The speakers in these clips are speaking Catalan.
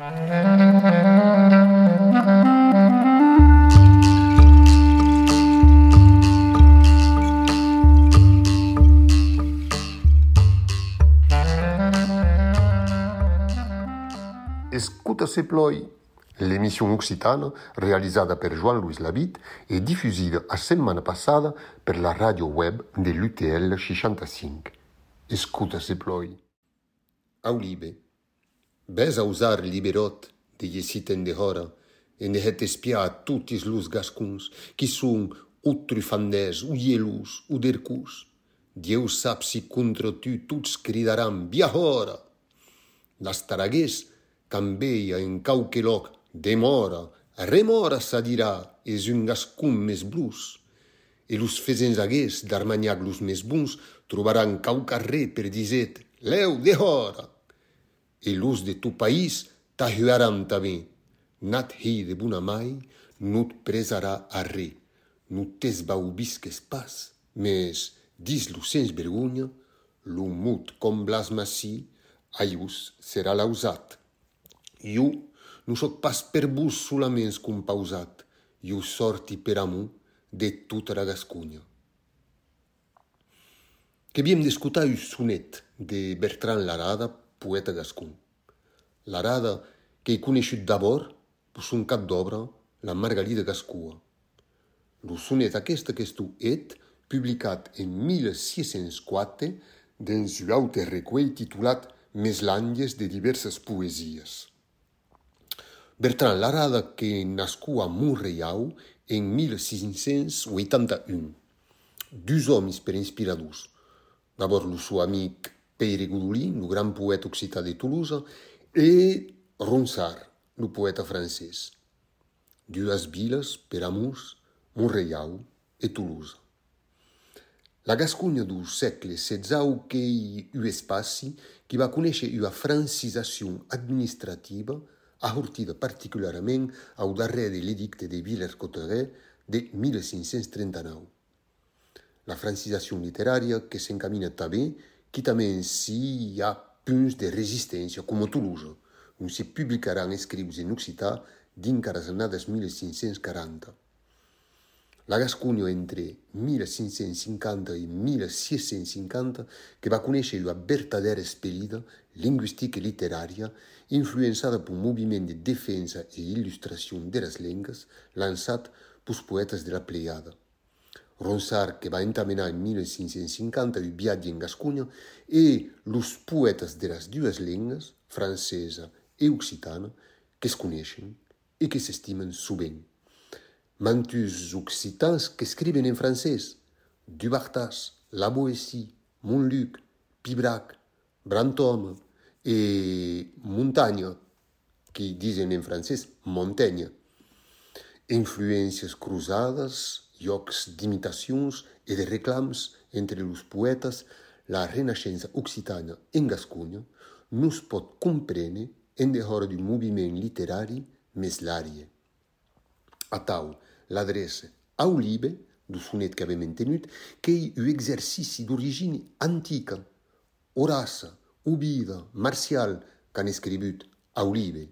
Escuta se ploi, l'émission occitane réalisée par Joan-Louis Labitte et diffusée la semaine passée per la radio web de l'UTL 65. Escuta se ploi. Aulibe. Bes a usar liberot de jesiten de hora e ne het espia a tutis lus gascuns qui sun utrufandès, uielus, udercus. Dieu sap si contra tu tuts cridaran via hora. Las taragués cambeia en quauque loc demora, remora sa dirà es un gascun mes blus. E los fesens agués d'armaniac los mes buns trobaran cau carrer per diset leu de E los de tu país t'ajudaran també. Nat hi de bona mai, no et presarà a re. No t'esbaubisques pas, mes, dis lo sens vergonya, mut com blas mací, aius serà l'ausat. Jo non sóc pas per vos solaments compausat, jo sorti per amu de tota la Gascunha. Que havíem d'escutar un sonet de Bertrand Larada, poeta gascun. Larada, que he conegut d'abord per son cap d'obra, la Margarida Gascua. Lo sonet aquest tu et, publicat en 1604 dins un aute recuell titulat Meslàndies de diverses poesies. Bertrand Larada, que nascut a Montreal en 1681. Dos hommes per inspiradors. D'abord el seu amic Pere Godolí, el gran poeta occità de Toulouse, e Ronsard, el poeta francès. Dues viles per Montreal e Toulouse. La Gascogna du segle XVI que hi un espaci qui va conèixer una francisació administrativa ahortida particularment au darrer de l'edicte de Villers-Cotterêts de 1539. La francisació literària que s'encamina també, que também se há pontos de resistência, como Toulouse, onde se publicarão escritos em occità de encarazanadas 1540. La Gascunha, entre 1550 e 1650, que vai conhecer a verdadeira expelida linguística e literária, influenciada por um movimento de defesa e ilustração das lenguas, lançado pelos poetas da Pleiada. Ronsard, que va entamenar en 1550 un viatge en Gascogna, e los poetes de les dues llengues, francesa e occitana, que es coneixen e que s'estimen sovint mantus occitans que escriben en francès, Dubartas, La Boétie, Montluc, Pibrac, Brantôme et Montagne, qui dicen en francès Montaigne. Influències cruzades, llocs d'imitacions e de reclams entre els poetes, la renaixença occitana en Gascogna no es pot comprendre en dehors d'un moviment literari més large. Atau, l'adresse Aulibe, du sonet que avem entenut, que hi un exercici d'origine antica. Horace, Ubida, Martial, qu'han escrit Aulibe.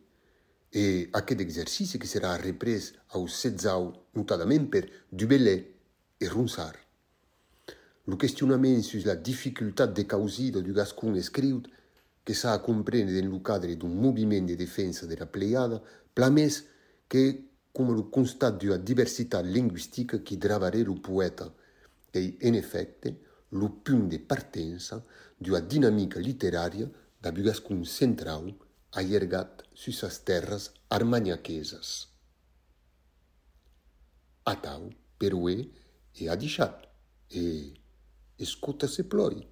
E aquest exercici que serà reprès au setzau notadament per Dubellet e Ronsard. Le questionament sur la dificultat de causida du gascon escriut que s'ha a comprendre dans le cadre d'un moviment de defensa de la Pleiada, plamès que come lo constat della diversità linguistica che travare lo poeta e, in effetti, lo punto di partenza di una dinamica letteraria da Bugascun central allargat su sas terras armagnaquesas. Atau, Peruê e Adichat. E escuta-se ploi.